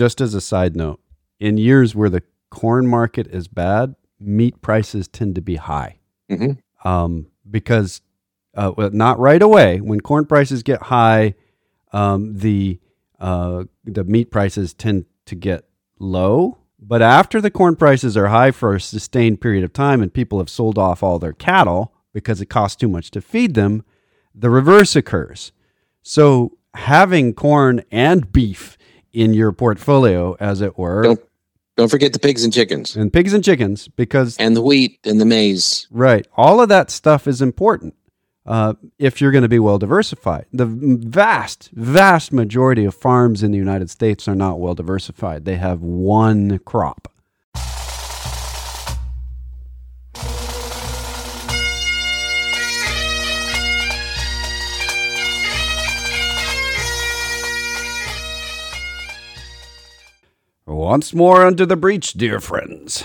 just as a side note, in years where the corn market is bad, meat prices tend to be high. Mhm. Um, because uh, well, not right away. When corn prices get high, um, the uh, the meat prices tend to get low. But after the corn prices are high for a sustained period of time and people have sold off all their cattle because it costs too much to feed them, the reverse occurs. So having corn and beef in your portfolio, as it were, Don't don't forget the pigs and chickens and pigs and chickens, because and the wheat and the maize. Right. All of that stuff is important uh, if you're going to be well diversified. The vast, vast majority of farms in the United States are not well diversified. They have one crop. Once more under the breach, dear friends.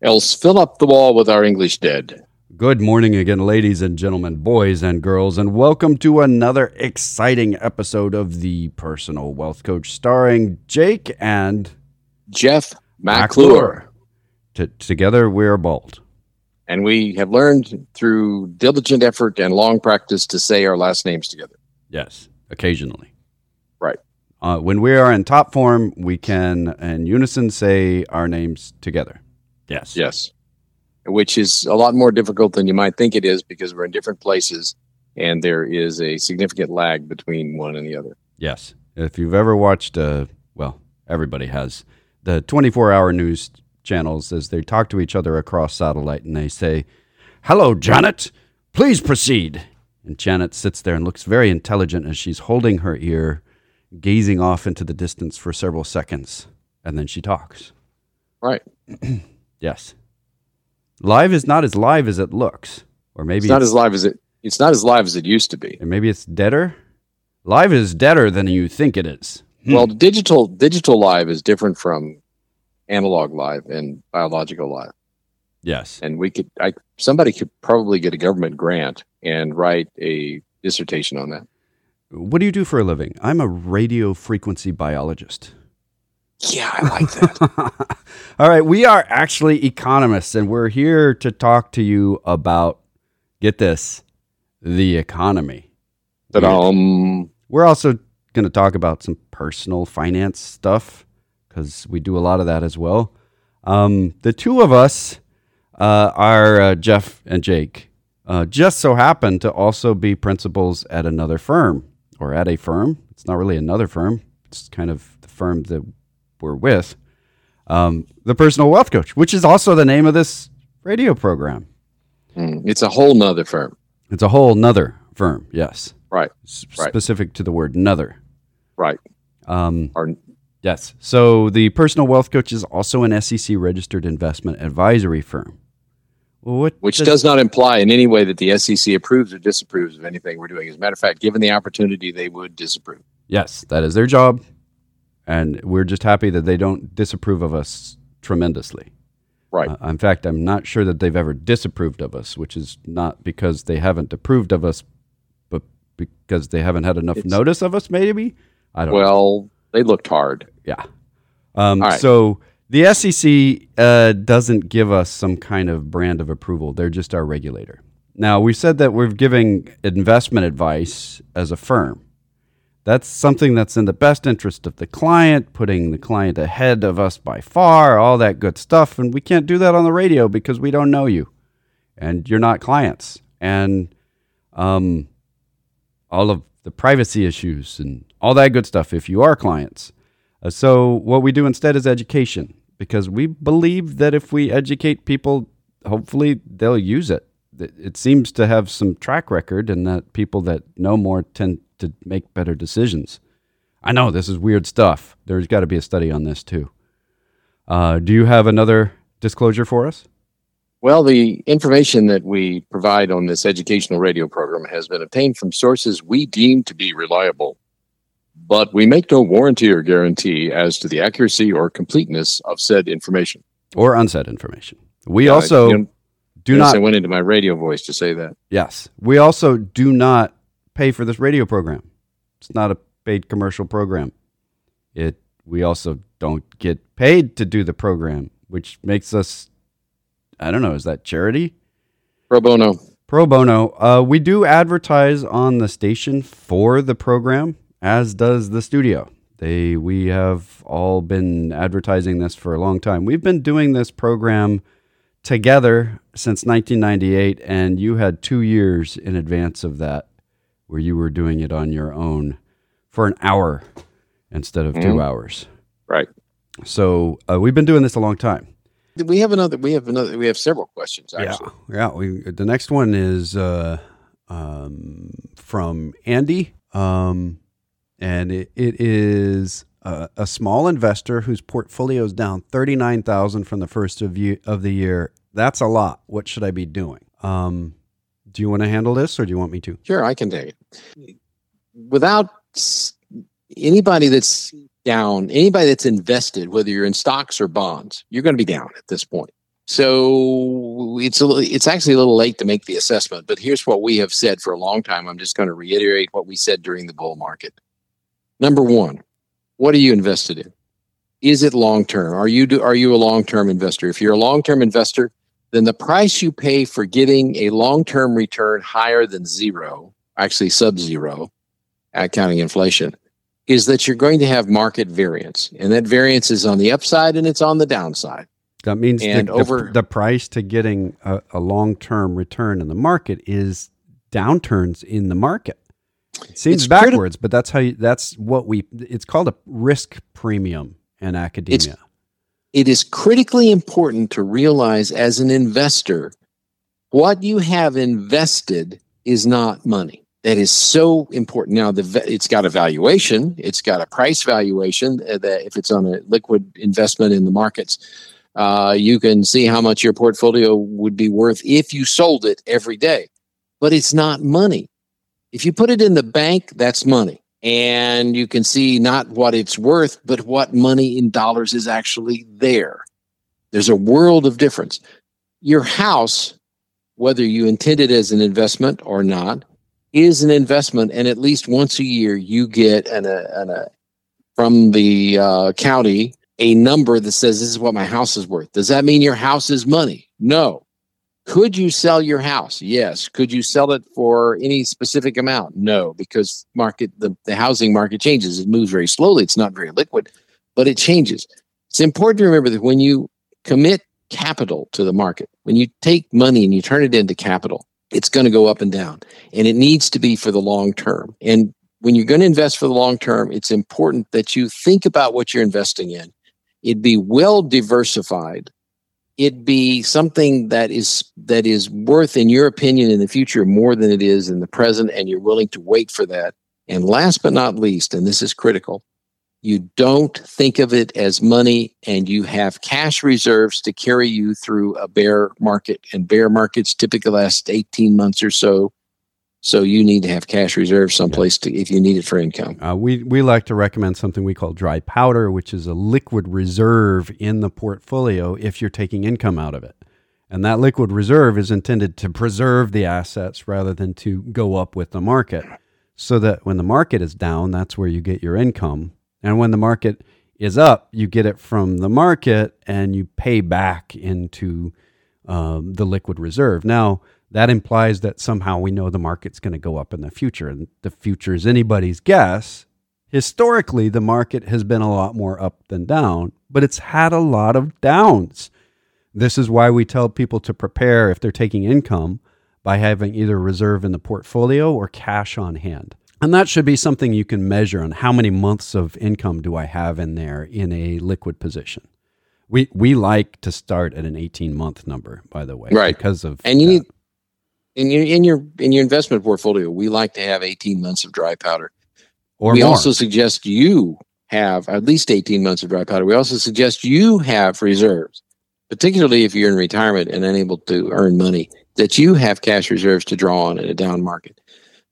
Else fill up the wall with our English dead. Good morning again, ladies and gentlemen, boys and girls, and welcome to another exciting episode of The Personal Wealth Coach, starring Jake and Jeff McClure. McClure. T- together we're bold. And we have learned through diligent effort and long practice to say our last names together. Yes, occasionally. Right. Uh, when we are in top form, we can, in unison, say our names together. Yes. Yes. Which is a lot more difficult than you might think it is because we're in different places and there is a significant lag between one and the other. Yes. If you've ever watched, uh, well, everybody has the 24 hour news channels as they talk to each other across satellite and they say, Hello, Janet. Please proceed. And Janet sits there and looks very intelligent as she's holding her ear, gazing off into the distance for several seconds. And then she talks. Right. Yes. Live is not as live as it looks. Or maybe It's not as live as it it's not as live as it used to be. and maybe it's deader. Live is deader than you think it is. Hmm. Well, digital digital live is different from analog live and biological live. Yes. And we could I somebody could probably get a government grant and write a dissertation on that. What do you do for a living? I'm a radio frequency biologist. Yeah, I like that. All right, we are actually economists, and we're here to talk to you about get this the economy. um We're also going to talk about some personal finance stuff because we do a lot of that as well. Um, the two of us uh, are uh, Jeff and Jake. Uh, just so happen to also be principals at another firm or at a firm. It's not really another firm. It's kind of the firm that we're with. Um, the Personal Wealth Coach, which is also the name of this radio program. mm, it's a whole nother firm. It's a whole nother firm. Yes, Right. S- Right. specific to the word "nother." Right. Um, Or Yes. So the personal wealth coach is also an SEC registered investment advisory firm. Well, what which does- does not imply in any way that the SEC approves or disapproves of anything we're doing. As a matter of fact, given the opportunity, they would disapprove. Yes, that is their job, and we're just happy that they don't disapprove of us tremendously. Right. Uh, in fact, I'm not sure that they've ever disapproved of us, which is not because they haven't approved of us, but because they haven't had enough It's- notice of us. Maybe I don't. know. Well, they looked hard. Yeah. Um, All right. So the SEC uh, doesn't give us some kind of brand of approval. They're just our regulator. Now, we said that we're giving investment advice as a firm. That's something that's in the best interest of the client, putting the client ahead of us by far, all that good stuff. And we can't do that on the radio because we don't know you and you're not clients. And um, all of the privacy issues and all that good stuff if you are clients. Uh, so, what we do instead is education because we believe that if we educate people, hopefully they'll use it. It seems to have some track record, and that people that know more tend to make better decisions. I know this is weird stuff. There's got to be a study on this too. Uh, do you have another disclosure for us? Well, the information that we provide on this educational radio program has been obtained from sources we deem to be reliable, but we make no warranty or guarantee as to the accuracy or completeness of said information. Or unsaid information? We also you know, do not I went into my radio voice to say that. Yes. We also do not pay for this radio program. It's not a paid commercial program. It we also don't get paid to do the program, which makes us, I don't know, is that charity? Pro bono. Pro bono. Uh, we do advertise on the station for the program, as does the studio. They we have all been advertising this for a long time. We've been doing this program together since 1998, and you had two years in advance of that where you were doing it on your own for an hour instead of mm-hmm. two hours. Right. So uh, we've been doing this a long time. We have another. We have another. We have several questions. Actually. Yeah. Yeah. We, the next one is uh, um, from Andy, um, and it, it is a, a, small investor whose portfolio is down thirty nine thousand from the first of, year, of the year. That's a lot. What should I be doing? Um, do you want to handle this, or do you want me to? Sure, I can take it. Without anybody that's down, anybody that's invested, whether you're in stocks or bonds, you're going to be down at this point. So it's a, it's actually a little late to make the assessment, but here's what we have said for a long time. I'm just going to reiterate what we said during the bull market. Number one, what are you invested in? Is it long term? Are you do, are you a long term investor? If you're a long term investor, then the price you pay for getting a long term return higher than zero, actually sub zero, at counting inflation, is that you're going to have market variance. And that variance is on the upside and it's on the downside. That means and the, over, the, the price to getting a, a long term return in the market is downturns in the market. It seems backwards, criti- but that's how you, that's what we it's called a risk premium in academia. It's, it is critically important to realize as an investor what you have invested is not money that is so important. Now, the it's got a valuation, it's got a price valuation. Uh, that if it's on a liquid investment in the markets, uh, you can see how much your portfolio would be worth if you sold it every day. But it's not money. If you put it in the bank, that's money, and you can see not what it's worth, but what money in dollars is actually there. There's a world of difference. Your house, whether you intend it as an investment or not, is an investment, and at least once a year you get an, an a, from the uh, county a number that says this is what my house is worth. Does that mean your house is money? No. Could you sell your house? Yes. Could you sell it for any specific amount? No, because market the, the housing market changes. It moves very slowly. It's not very liquid, but it changes. It's important to remember that when you commit capital to the market, when you take money and you turn it into capital, it's going to go up and down and it needs to be for the long term and when you're going to invest for the long term it's important that you think about what you're investing in it be well diversified it be something that is that is worth in your opinion in the future more than it is in the present and you're willing to wait for that. And last but not least and this is critical you don't think of it as money and you have cash reserves to carry you through a bear market. And bear markets typically last 18 months or so so you need to have cash reserves someplace to if you need it for income. Uh, we, we like to recommend something we call dry powder which is a liquid reserve in the portfolio if you're taking income out of it. And that liquid reserve is intended to preserve the assets rather than to go up with the market. So that when the market is down that's where you get your income. And when the market is up, you get it from the market and you pay back into um, the liquid reserve. Now, that implies that somehow we know the market's going to go up in the future, and the future is anybody's guess. Historically, the market has been a lot more up than down, but it's had a lot of downs. This is why we tell people to prepare if they're taking income by having either reserve in the portfolio or cash on hand. And that should be something you can measure on how many months of income do I have in there in a liquid position. We we like to start at an 18 month number, by the way, right? Because of and you that. need in your in your in your investment portfolio, we like to have 18 months of dry powder. Or we more. also suggest you have at least 18 months of dry powder. We also suggest you have reserves, particularly if you're in retirement and unable to earn money, that you have cash reserves to draw on in a down market.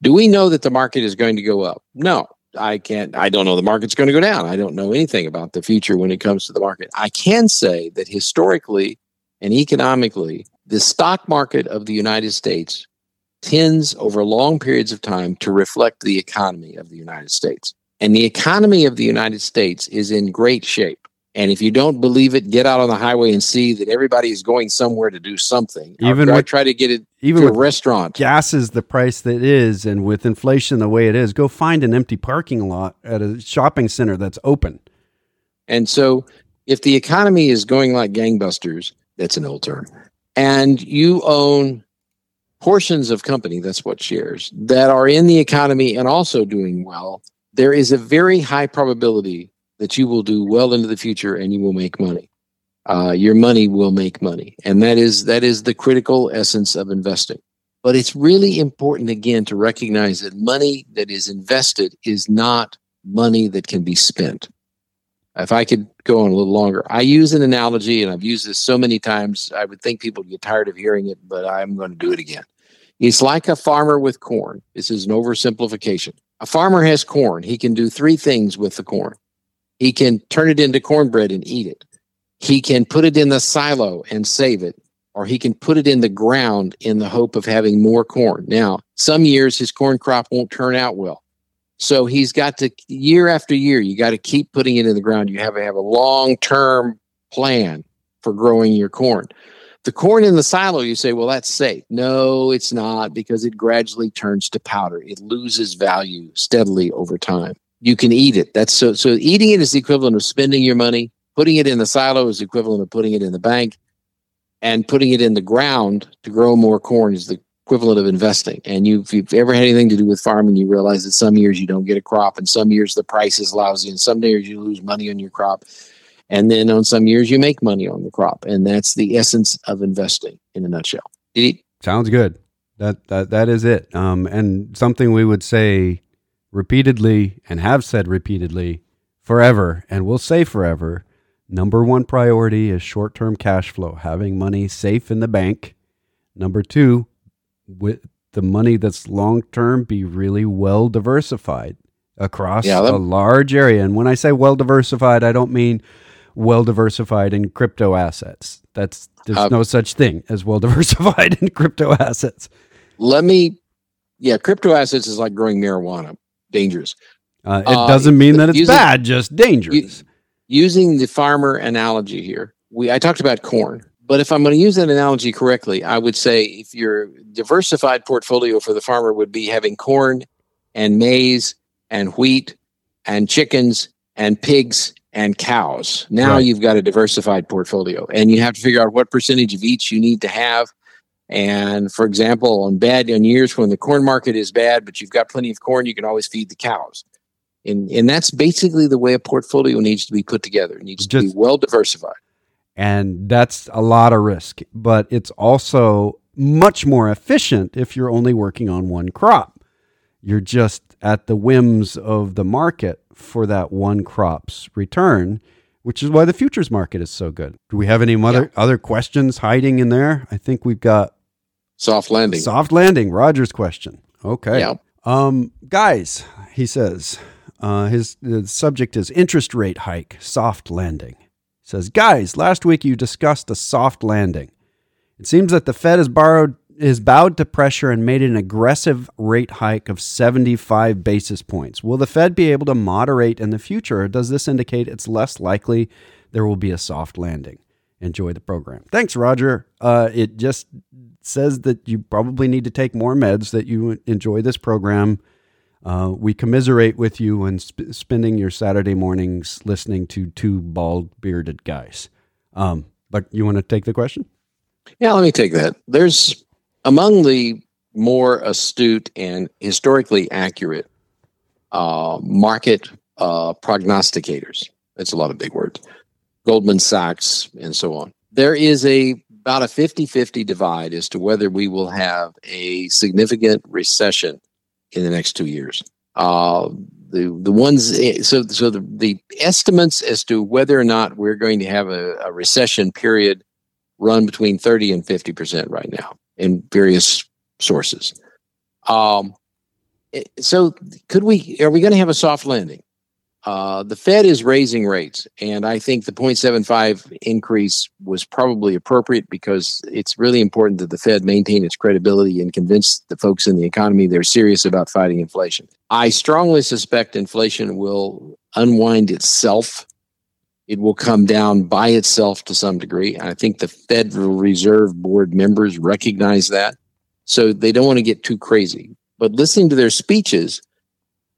Do we know that the market is going to go up? No, I can't. I don't know the market's going to go down. I don't know anything about the future when it comes to the market. I can say that historically and economically, the stock market of the United States tends over long periods of time to reflect the economy of the United States. And the economy of the United States is in great shape. And if you don't believe it, get out on the highway and see that everybody is going somewhere to do something. Even I with- try to get it Even to a restaurant. gas is the price that it is, and with inflation the way it is, go find an empty parking lot at a shopping center that's open. And so, if the economy is going like gangbusters, that's an old term, and you own portions of company, that's what shares, that are in the economy and also doing well, there is a very high probability that you will do well into the future and you will make money. Uh, your money will make money, and that is that is the critical essence of investing. But it's really important again to recognize that money that is invested is not money that can be spent if I could go on a little longer, I use an analogy, and I've used this so many times, I would think people get tired of hearing it, but I'm going to do it again. It's like a farmer with corn. This is an oversimplification. A farmer has corn. He can do three things with the corn. He can turn it into cornbread and eat it. He can put it in the silo and save it, or he can put it in the ground in the hope of having more corn. Now, some years his corn crop won't turn out well. So he's got to year after year, you got to keep putting it in the ground. You have to have a long term plan for growing your corn. The corn in the silo, you say, well, that's safe. No, it's not because it gradually turns to powder. It loses value steadily over time. You can eat it. That's so so eating it is the equivalent of spending your money. Putting it in the silo is the equivalent of putting it in the bank. And putting it in the ground to grow more corn is the equivalent of investing. And you, if you've ever had anything to do with farming, you realize that some years you don't get a crop, and some years the price is lousy, and some years you lose money on your crop. And then on some years you make money on the crop. And that's the essence of investing in a nutshell. Did? Sounds good. That that that is it. Um, and something we would say repeatedly and have said repeatedly forever, and will say forever. Number one priority is short-term cash flow, having money safe in the bank. Number two, with the money that's long-term, be really well diversified across Yeah, that- a large area. And when I say well diversified, I don't mean well diversified in crypto assets. That's there's Uh, no such thing as well diversified in crypto assets. Let me, yeah, crypto assets is like growing marijuana, dangerous. Uh, it Uh, doesn't mean that it's using- bad, just dangerous. using the farmer analogy here, we I talked about corn, but if I'm going to use that analogy correctly, I would say if your diversified portfolio for the farmer would be having corn and maize and wheat and chickens and pigs and cows. Now Right. you've got a diversified portfolio and you have to figure out what percentage of each you need to have. And for example, on bad on years when the corn market is bad, but you've got plenty of corn, you can always feed the cows. And, and that's basically the way a portfolio needs to be put together. It needs to be well diversified. And that's a lot of risk, but it's also much more efficient if you're only working on one crop. You're just at the whims of the market for that one crop's return, which is why the futures market is so good. Do we have any other other questions hiding in there? I think we've got Soft landing. soft landing. Roger's question. Okay. Yeah. Um, guys, he says, uh, his the subject is interest rate hike, soft landing. Says, guys, last week you discussed a soft landing. It seems that the Fed has borrowed is bowed to pressure and made an aggressive rate hike of 75 basis points. Will the Fed be able to moderate in the future, or does this indicate it's less likely there will be a soft landing? Enjoy the program. Thanks, Roger. Uh, it just says that you probably need to take more meds, that you enjoy this program. Uh, we commiserate with you and sp- spending your Saturday mornings listening to two bald bearded guys. Um, but you want to take the question? Yeah, let me take that. There's among the more astute and historically accurate uh, market uh, prognosticators. That's a lot of big words. Goldman Sachs and so on. There is a about a 50-50 divide as to whether we will have a significant recession in the next two years. Uh, the the ones so so the, the estimates as to whether or not we're going to have a, a recession period run between 30 and 50 percent right now in various sources. Um, so could we are we going to have a soft landing? Uh, the Fed is raising rates, and I think the 0.75 increase was probably appropriate because it's really important that the Fed maintain its credibility and convince the folks in the economy they're serious about fighting inflation. I strongly suspect inflation will unwind itself It will come down by itself to some degree. I think the Federal Reserve Board members recognize that. So they don't want to get too crazy. But listening to their speeches,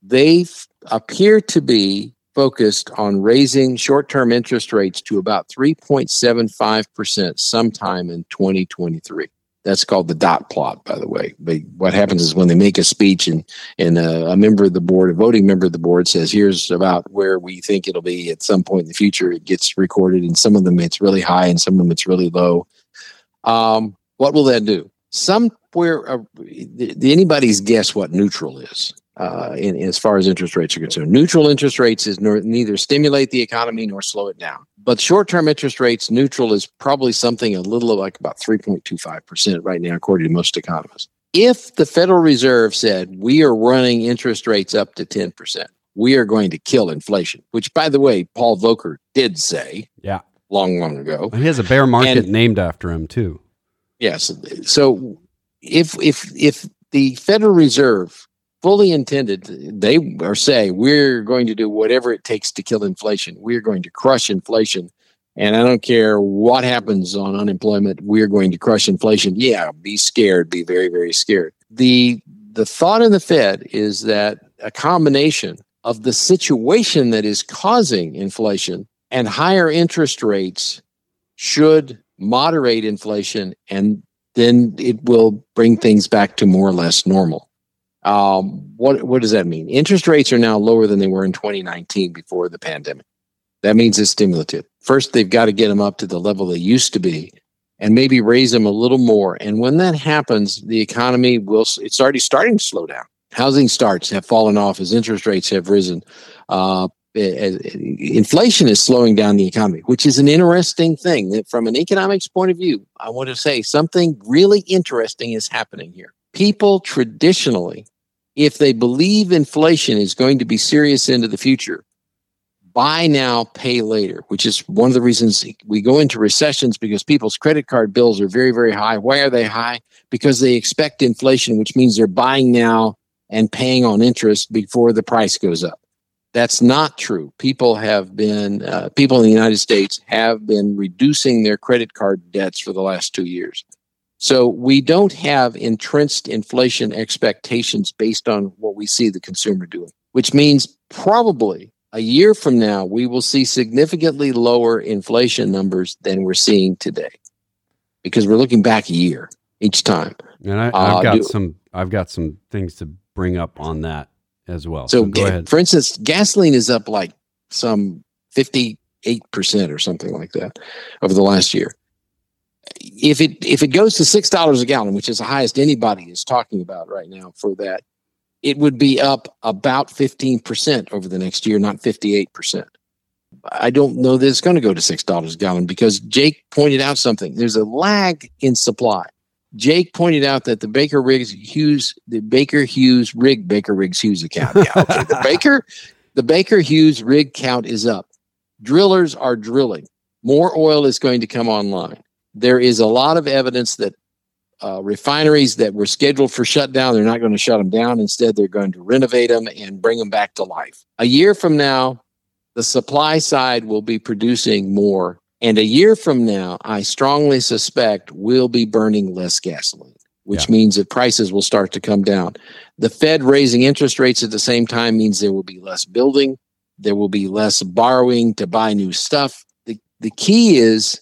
they appear to be focused on raising short term interest rates to about 3.75% sometime in 2023. That's called the dot plot, by the way. But what happens is when they make a speech and, and a, a, member of the board, a voting member of the board says, here's about where we think it'll be at some point in the future, it gets recorded. And some of them it's really high and some of them it's really low. Um, what will that do? Somewhere, uh, anybody's guess what neutral is uh, in, as far as interest rates are concerned. Neutral interest rates is nor, neither stimulate the economy nor slow it down. But short term interest rates, neutral is probably something a little like about 3.25% right now, according to most economists. If the Federal Reserve said we are running interest rates up to 10%, we are going to kill inflation, which, by the way, Paul Volcker did say. Yeah. Long, long ago. And he has a bear market and, named after him, too. Yes. So if if if the Federal Reserve fully intended, they are saying we're going to do whatever it takes to kill inflation. We're going to crush inflation. And I don't care what happens on unemployment, we're going to crush inflation. Yeah, be scared, be very, very scared. The the thought in the Fed is that a combination of the situation that is causing inflation and higher interest rates should moderate inflation and then it will bring things back to more or less normal. Um, what what does that mean? Interest rates are now lower than they were in 2019 before the pandemic. That means it's stimulative. First, they've got to get them up to the level they used to be, and maybe raise them a little more. And when that happens, the economy will. It's already starting to slow down. Housing starts have fallen off as interest rates have risen. Uh, inflation is slowing down the economy, which is an interesting thing. That from an economics point of view, I want to say something really interesting is happening here. People traditionally if they believe inflation is going to be serious into the future, buy now, pay later, which is one of the reasons we go into recessions because people's credit card bills are very, very high. Why are they high? Because they expect inflation, which means they're buying now and paying on interest before the price goes up. That's not true. People have been, uh, people in the United States have been reducing their credit card debts for the last two years. So we don't have entrenched inflation expectations based on what we see the consumer doing, which means probably a year from now, we will see significantly lower inflation numbers than we're seeing today because we're looking back a year each time. And I, have uh, got do, some, I've got some things to bring up on that as well. So, so go ga- ahead. For instance, gasoline is up like some 58% or something like that over the last year if it if it goes to six dollars a gallon, which is the highest anybody is talking about right now for that, it would be up about fifteen percent over the next year, not fifty eight percent. I don't know that it's going to go to six dollars a gallon because Jake pointed out something. There's a lag in supply. Jake pointed out that the Baker Riggs Hughes, the Baker Hughes rig Baker Riggs Hughes account. Yeah, okay. the Baker, the Baker Hughes rig count is up. Drillers are drilling. More oil is going to come online there is a lot of evidence that uh, refineries that were scheduled for shutdown, they're not going to shut them down. Instead, they're going to renovate them and bring them back to life. A year from now, the supply side will be producing more. And a year from now, I strongly suspect we'll be burning less gasoline, which yeah. means that prices will start to come down. The Fed raising interest rates at the same time means there will be less building, there will be less borrowing to buy new stuff. The, the key is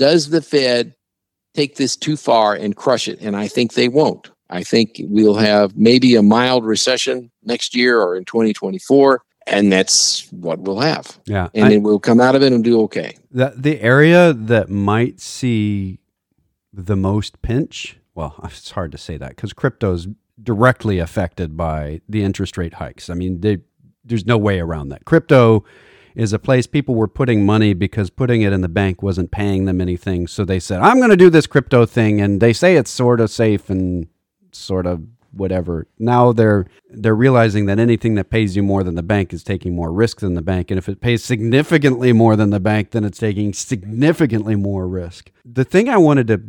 does the Fed take this too far and crush it? And I think they won't. I think we'll have maybe a mild recession next year or in 2024 and that's what we'll have. Yeah. And I, then we'll come out of it and do okay. The the area that might see the most pinch, well, it's hard to say that cuz crypto's directly affected by the interest rate hikes. I mean, they, there's no way around that. Crypto is a place people were putting money because putting it in the bank wasn't paying them anything. So they said, I'm going to do this crypto thing. And they say it's sort of safe and sort of whatever. Now they're they're realizing that anything that pays you more than the bank is taking more risk than the bank and if it pays significantly more than the bank then it's taking significantly more risk. The thing I wanted to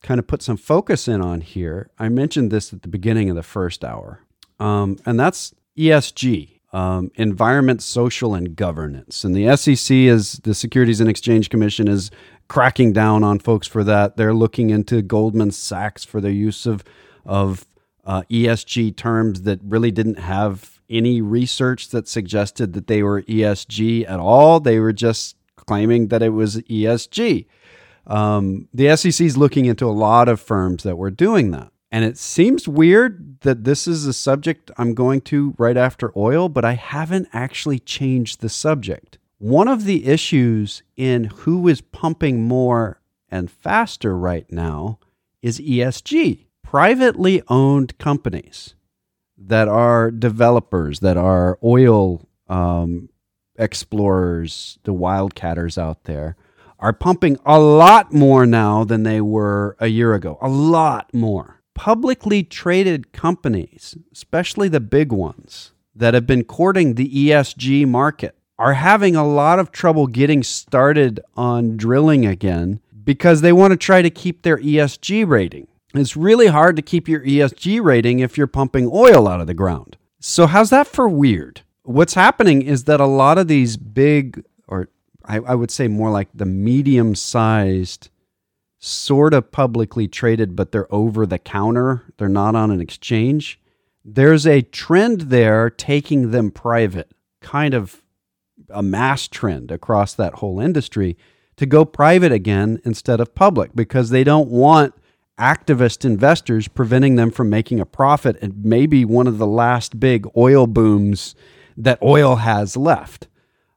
kind of put some focus in on here, I mentioned this at the beginning of the first hour. Um, and that's ESG um, environment, social, and governance. And the SEC is the Securities and Exchange Commission is cracking down on folks for that. They're looking into Goldman Sachs for their use of of uh, ESG terms that really didn't have any research that suggested that they were ESG at all. They were just claiming that it was ESG. Um, the SEC is looking into a lot of firms that were doing that. And it seems weird that this is a subject I'm going to right after oil, but I haven't actually changed the subject. One of the issues in who is pumping more and faster right now is ESG. Privately owned companies that are developers, that are oil um, explorers, the wildcatters out there, are pumping a lot more now than they were a year ago. A lot more publicly traded companies, especially the big ones that have been courting the ESG market, are having a lot of trouble getting started on drilling again because they want to try to keep their ESG rating. It's really hard to keep your ESG rating if you're pumping oil out of the ground. So, how's that for weird? What's happening is that a lot of these big, or I, I would say more like the medium sized sort of publicly traded, but they're over the counter. They're not on an exchange. There's a trend there taking them private, kind of a mass trend across that whole industry to go private again instead of public because they don't want activist investors preventing them from making a profit and maybe one of the last big oil booms that oil has left.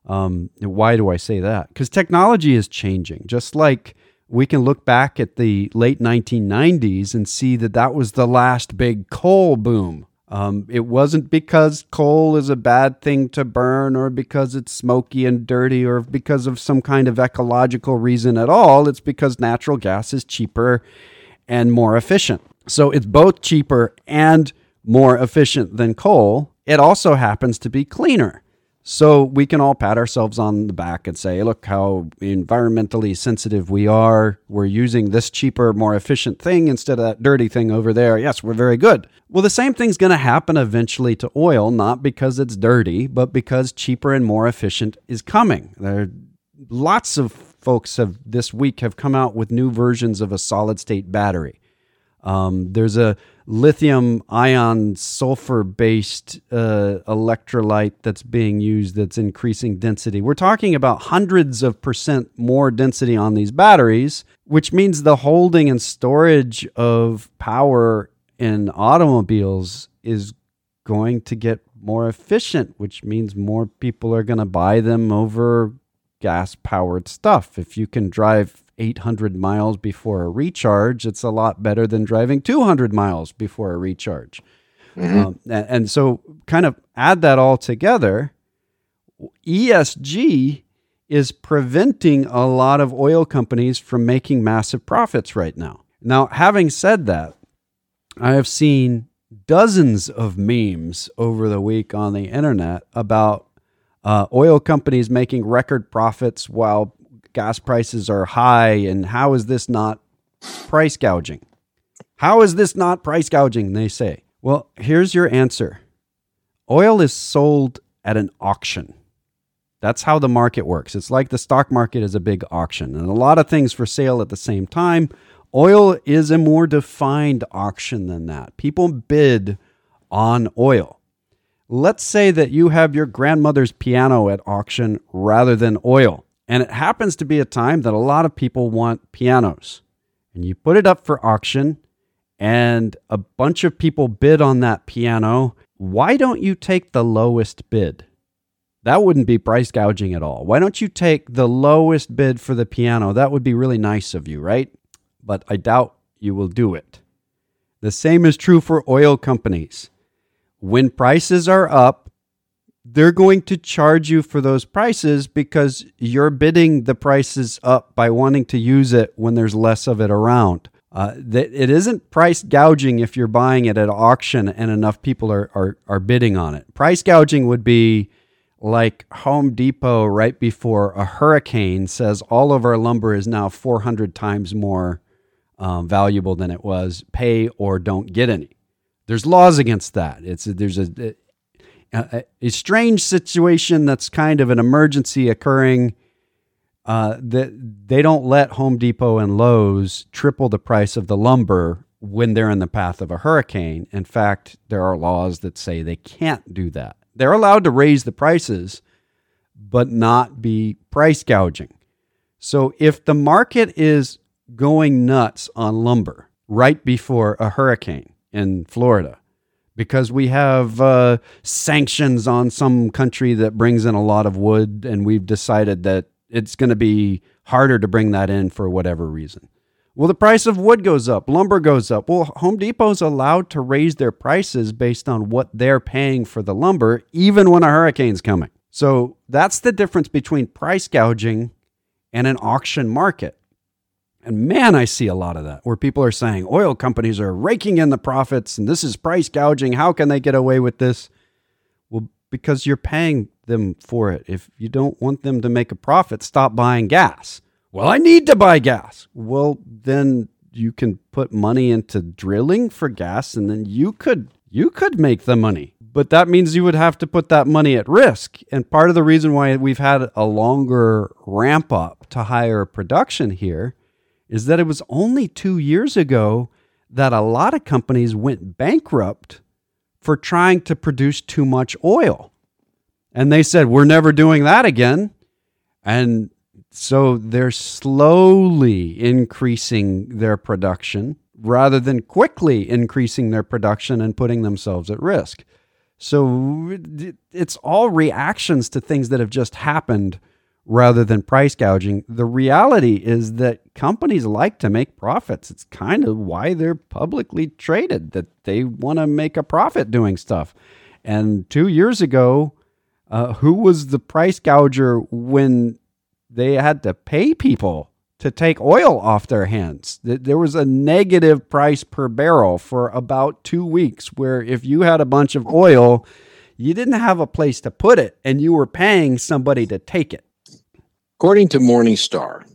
Um, why do I say that? Because technology is changing, just like we can look back at the late 1990s and see that that was the last big coal boom. Um, it wasn't because coal is a bad thing to burn or because it's smoky and dirty or because of some kind of ecological reason at all. It's because natural gas is cheaper and more efficient. So it's both cheaper and more efficient than coal. It also happens to be cleaner. So we can all pat ourselves on the back and say, look how environmentally sensitive we are. We're using this cheaper, more efficient thing instead of that dirty thing over there. Yes, we're very good. Well, the same thing's going to happen eventually to oil, not because it's dirty, but because cheaper and more efficient is coming. There are lots of folks have this week have come out with new versions of a solid state battery. Um, there's a lithium ion sulfur based uh, electrolyte that's being used that's increasing density. We're talking about hundreds of percent more density on these batteries, which means the holding and storage of power in automobiles is going to get more efficient, which means more people are going to buy them over gas powered stuff. If you can drive 800 miles before a recharge, it's a lot better than driving 200 miles before a recharge. Mm-hmm. Um, and, and so, kind of add that all together, ESG is preventing a lot of oil companies from making massive profits right now. Now, having said that, I have seen dozens of memes over the week on the internet about uh, oil companies making record profits while gas prices are high, and how is this not price gouging? How is this not price gouging? They say. Well, here's your answer oil is sold at an auction. That's how the market works. It's like the stock market is a big auction and a lot of things for sale at the same time. Oil is a more defined auction than that. People bid on oil. Let's say that you have your grandmother's piano at auction rather than oil. And it happens to be a time that a lot of people want pianos. And you put it up for auction, and a bunch of people bid on that piano. Why don't you take the lowest bid? That wouldn't be price gouging at all. Why don't you take the lowest bid for the piano? That would be really nice of you, right? But I doubt you will do it. The same is true for oil companies. When prices are up, they're going to charge you for those prices because you're bidding the prices up by wanting to use it when there's less of it around. Uh, it isn't price gouging if you're buying it at auction and enough people are, are, are bidding on it. Price gouging would be like Home Depot right before a hurricane says all of our lumber is now 400 times more um, valuable than it was. Pay or don't get any. There's laws against that. It's there's a a, a strange situation that's kind of an emergency occurring. Uh, that they don't let Home Depot and Lowe's triple the price of the lumber when they're in the path of a hurricane. In fact, there are laws that say they can't do that. They're allowed to raise the prices, but not be price gouging. So if the market is going nuts on lumber right before a hurricane in Florida, because we have uh, sanctions on some country that brings in a lot of wood, and we've decided that it's going to be harder to bring that in for whatever reason. Well, the price of wood goes up, lumber goes up. Well, Home Depot's allowed to raise their prices based on what they're paying for the lumber, even when a hurricane's coming. So that's the difference between price gouging and an auction market. And man, I see a lot of that where people are saying oil companies are raking in the profits and this is price gouging. How can they get away with this? Well, because you're paying them for it. If you don't want them to make a profit, stop buying gas. Well, I need to buy gas. Well, then you can put money into drilling for gas and then you could you could make the money. But that means you would have to put that money at risk. And part of the reason why we've had a longer ramp up to higher production here is that it was only 2 years ago that a lot of companies went bankrupt for trying to produce too much oil. And they said, "We're never doing that again." And so they're slowly increasing their production rather than quickly increasing their production and putting themselves at risk. So it's all reactions to things that have just happened rather than price gouging. The reality is that companies like to make profits. It's kind of why they're publicly traded, that they want to make a profit doing stuff. And two years ago, uh, who was the price gouger when they had to pay people to take oil off their hands. There was a negative price per barrel for about two weeks, where if you had a bunch of oil, you didn't have a place to put it and you were paying somebody to take it. According to Morningstar,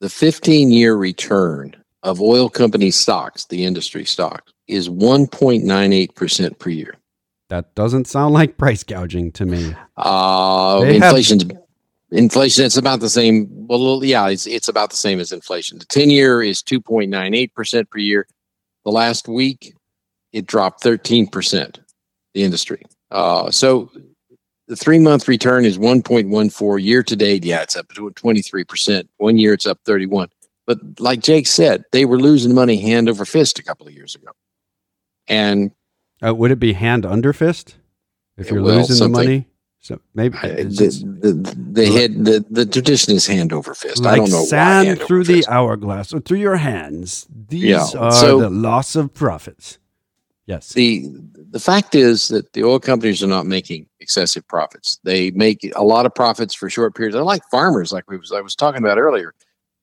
the 15 year return of oil company stocks, the industry stocks, is 1.98% per year. That doesn't sound like price gouging to me. Uh, inflation's have- Inflation, it's about the same. Well, yeah, it's it's about the same as inflation. The ten year is two point nine eight percent per year. The last week, it dropped thirteen percent. The industry. Uh, so the three month return is one point one four. Year to date, yeah, it's up to twenty three percent. One year, it's up thirty one. But like Jake said, they were losing money hand over fist a couple of years ago. And uh, would it be hand under fist if you're well, losing the money? So maybe I, the, the, the head the, the tradition is hand over fist. Like I don't know sand through the fist. hourglass or through your hands. These yeah. are so, the loss of profits. Yes. The the fact is that the oil companies are not making excessive profits. They make a lot of profits for short periods. They're like farmers, like we was, I was talking about earlier.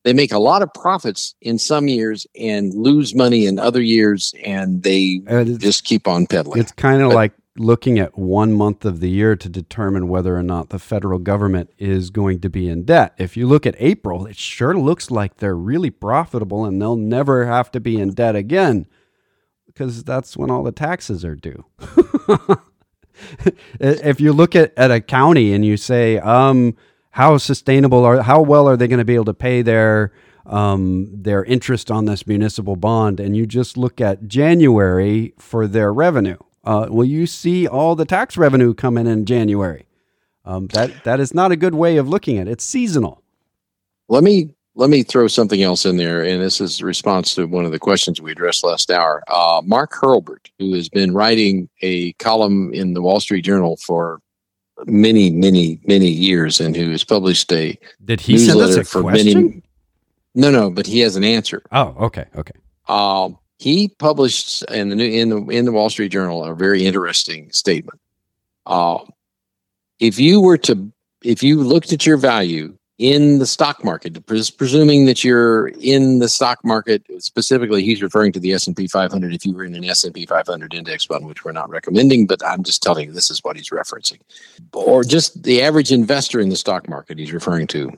They make a lot of profits in some years and lose money in other years, and they just keep on peddling. It's kind of like looking at one month of the year to determine whether or not the federal government is going to be in debt. If you look at April, it sure looks like they're really profitable and they'll never have to be in debt again because that's when all the taxes are due. if you look at, at a county and you say, um, how sustainable are, how well are they going to be able to pay their um, their interest on this municipal bond, and you just look at January for their revenue uh, will you see all the tax revenue come in in January? Um, that that is not a good way of looking at it. It's seasonal. Let me let me throw something else in there, and this is a response to one of the questions we addressed last hour. Uh, Mark Hulbert, who has been writing a column in the Wall Street Journal for many, many, many years, and who has published a did he send us a for question? Many, no, no, but he has an answer. Oh, okay, okay. Um, he published in the new in the in the Wall Street Journal a very interesting statement. Uh, if you were to if you looked at your value in the stock market, presuming that you're in the stock market specifically, he's referring to the S and P 500. If you were in an S and P 500 index fund, which we're not recommending, but I'm just telling you this is what he's referencing, or just the average investor in the stock market, he's referring to.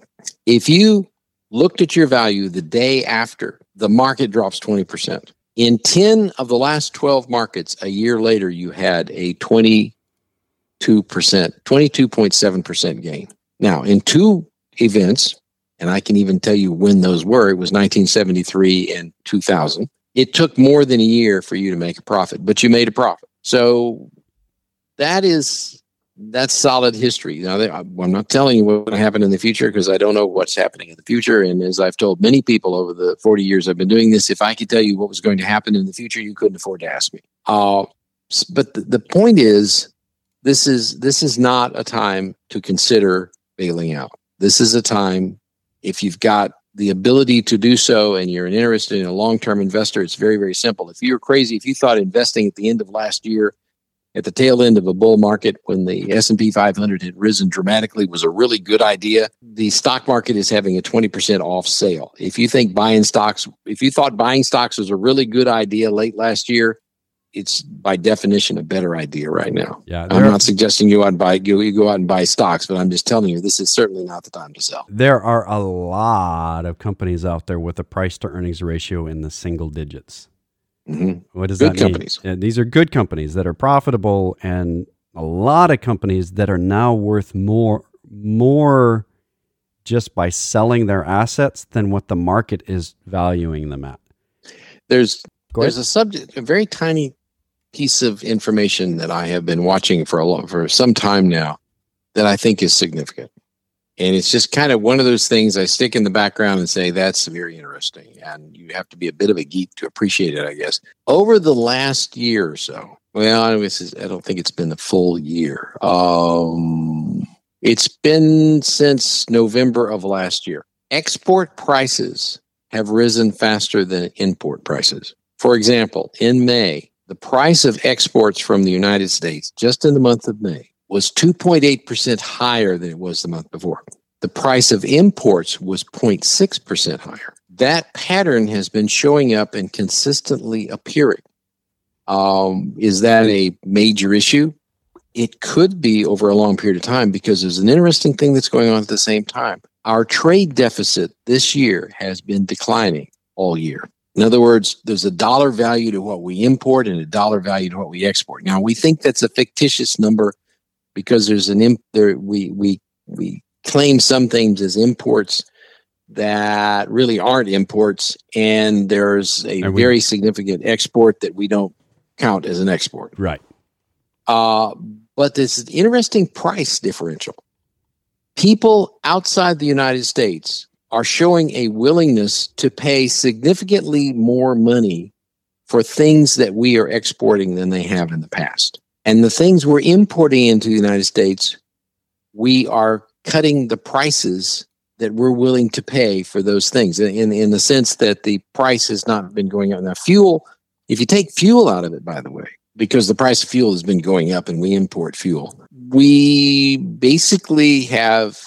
If you looked at your value the day after the market drops 20 percent in 10 of the last 12 markets, a year later, you had a 22 percent, 22.7% gain. Now, in two events, and I can even tell you when those were, it was 1973 and 2000. It took more than a year for you to make a profit, but you made a profit. So that is that's solid history. Now, I'm not telling you what's going to happen in the future because I don't know what's happening in the future. And as I've told many people over the 40 years I've been doing this, if I could tell you what was going to happen in the future, you couldn't afford to ask me. Uh, but the, the point is, this is this is not a time to consider bailing out. This is a time if you've got the ability to do so and you're an interested in a long-term investor, it's very very simple. If you're crazy, if you thought investing at the end of last year at the tail end of a bull market when the S&P 500 had risen dramatically was a really good idea. The stock market is having a 20% off sale. If you think buying stocks, if you thought buying stocks was a really good idea late last year, it's by definition a better idea right now. Yeah, I'm not suggesting you out buy you, you go out and buy stocks, but I'm just telling you this is certainly not the time to sell. There are a lot of companies out there with a price to earnings ratio in the single digits. Mm-hmm. What does good that companies. mean? these are good companies that are profitable, and a lot of companies that are now worth more more just by selling their assets than what the market is valuing them at. There's there's a subject, a very tiny piece of information that I have been watching for a long, for some time now that I think is significant. And it's just kind of one of those things I stick in the background and say, that's very interesting. And you have to be a bit of a geek to appreciate it, I guess. Over the last year or so, well, I don't think it's been the full year. Um, it's been since November of last year. Export prices have risen faster than import prices. For example, in May, the price of exports from the United States just in the month of May was 2.8% higher than it was the month before. The price of imports was 0.6% higher. That pattern has been showing up and consistently appearing. Um, is that a major issue? It could be over a long period of time because there's an interesting thing that's going on at the same time. Our trade deficit this year has been declining all year. In other words, there's a dollar value to what we import and a dollar value to what we export. Now we think that's a fictitious number because there's an imp there we we we claim some things as imports that really aren't imports and there's a we, very significant export that we don't count as an export. Right. Uh, but this interesting price differential. People outside the united states are showing a willingness to pay significantly more money for things that we are exporting than they have in the past and the things we're importing into the United States, we are cutting the prices that we're willing to pay for those things in, in the sense that the price has not been going up. Now, fuel, if you take fuel out of it, by the way, because the price of fuel has been going up and we import fuel, we basically have,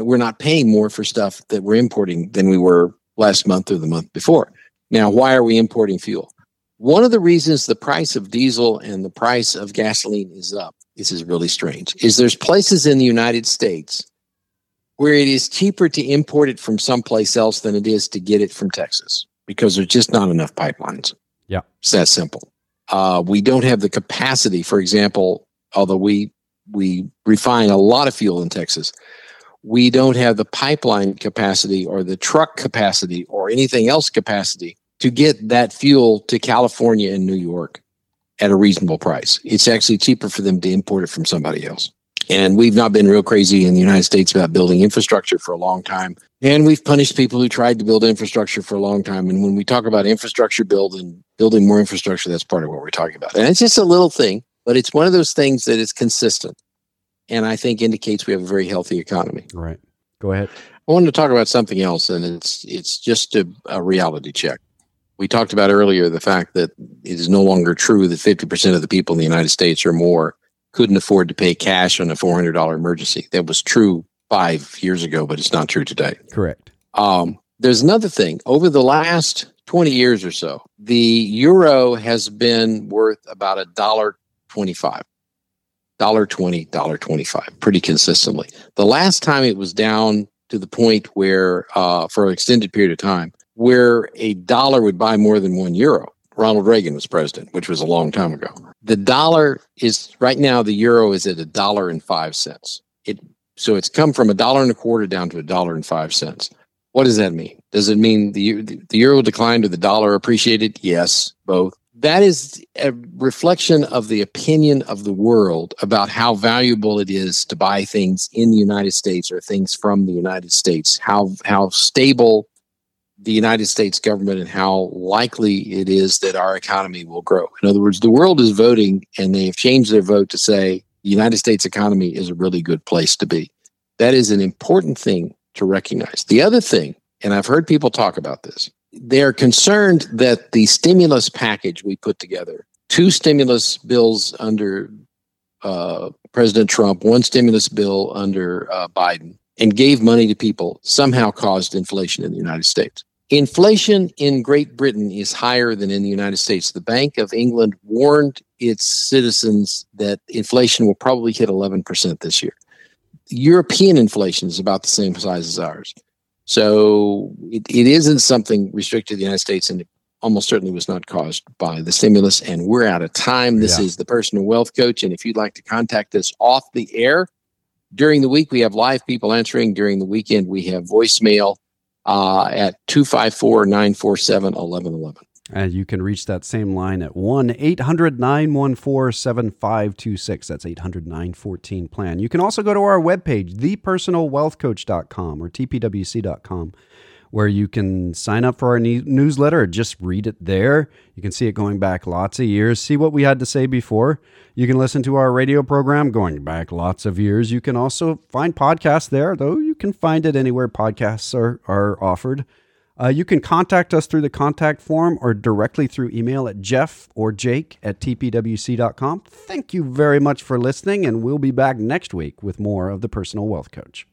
we're not paying more for stuff that we're importing than we were last month or the month before. Now, why are we importing fuel? One of the reasons the price of diesel and the price of gasoline is up, this is really strange, is there's places in the United States where it is cheaper to import it from someplace else than it is to get it from Texas because there's just not enough pipelines. Yeah. It's that simple. Uh, we don't have the capacity, for example, although we we refine a lot of fuel in Texas, we don't have the pipeline capacity or the truck capacity or anything else capacity to get that fuel to California and New York at a reasonable price. It's actually cheaper for them to import it from somebody else. And we've not been real crazy in the United States about building infrastructure for a long time. And we've punished people who tried to build infrastructure for a long time. And when we talk about infrastructure build and building more infrastructure, that's part of what we're talking about. And it's just a little thing, but it's one of those things that is consistent. And I think indicates we have a very healthy economy. Right. Go ahead. I wanted to talk about something else, and it's it's just a, a reality check we talked about earlier the fact that it is no longer true that 50% of the people in the United States or more couldn't afford to pay cash on a $400 emergency. That was true five years ago, but it's not true today. Correct. Um, there's another thing. Over the last 20 years or so, the euro has been worth about a dollar 25. Dollar 20, dollar 25, pretty consistently. The last time it was down to the point where, uh, for an extended period of time, where a dollar would buy more than one euro Ronald Reagan was president, which was a long time ago. The dollar is right now the euro is at a dollar and five cents. It so it's come from a dollar and a quarter down to a dollar and five cents. What does that mean? Does it mean the the euro declined or the dollar appreciated? Yes, both. That is a reflection of the opinion of the world about how valuable it is to buy things in the United States or things from the United States. How how stable the United States government and how likely it is that our economy will grow. In other words, the world is voting and they have changed their vote to say the United States economy is a really good place to be. That is an important thing to recognize. The other thing, and I've heard people talk about this, they're concerned that the stimulus package we put together, two stimulus bills under uh, President Trump, one stimulus bill under uh, Biden, and gave money to people somehow caused inflation in the United States. Inflation in Great Britain is higher than in the United States. The Bank of England warned its citizens that inflation will probably hit 11% this year. European inflation is about the same size as ours. So it, it isn't something restricted to the United States, and it almost certainly was not caused by the stimulus. And we're out of time. This yeah. is the Personal Wealth Coach. And if you'd like to contact us off the air, during the week, we have live people answering. During the weekend, we have voicemail uh, at 254 947 1111. And you can reach that same line at 1 800 914 7526. That's 800 914 plan. You can also go to our webpage, thepersonalwealthcoach.com or tpwc.com, where you can sign up for our newsletter or just read it there. You can see it going back lots of years, see what we had to say before. You can listen to our radio program going back lots of years. You can also find podcasts there, though you can find it anywhere podcasts are, are offered. Uh, you can contact us through the contact form or directly through email at jeff or jake at tpwc.com. Thank you very much for listening, and we'll be back next week with more of the Personal Wealth Coach.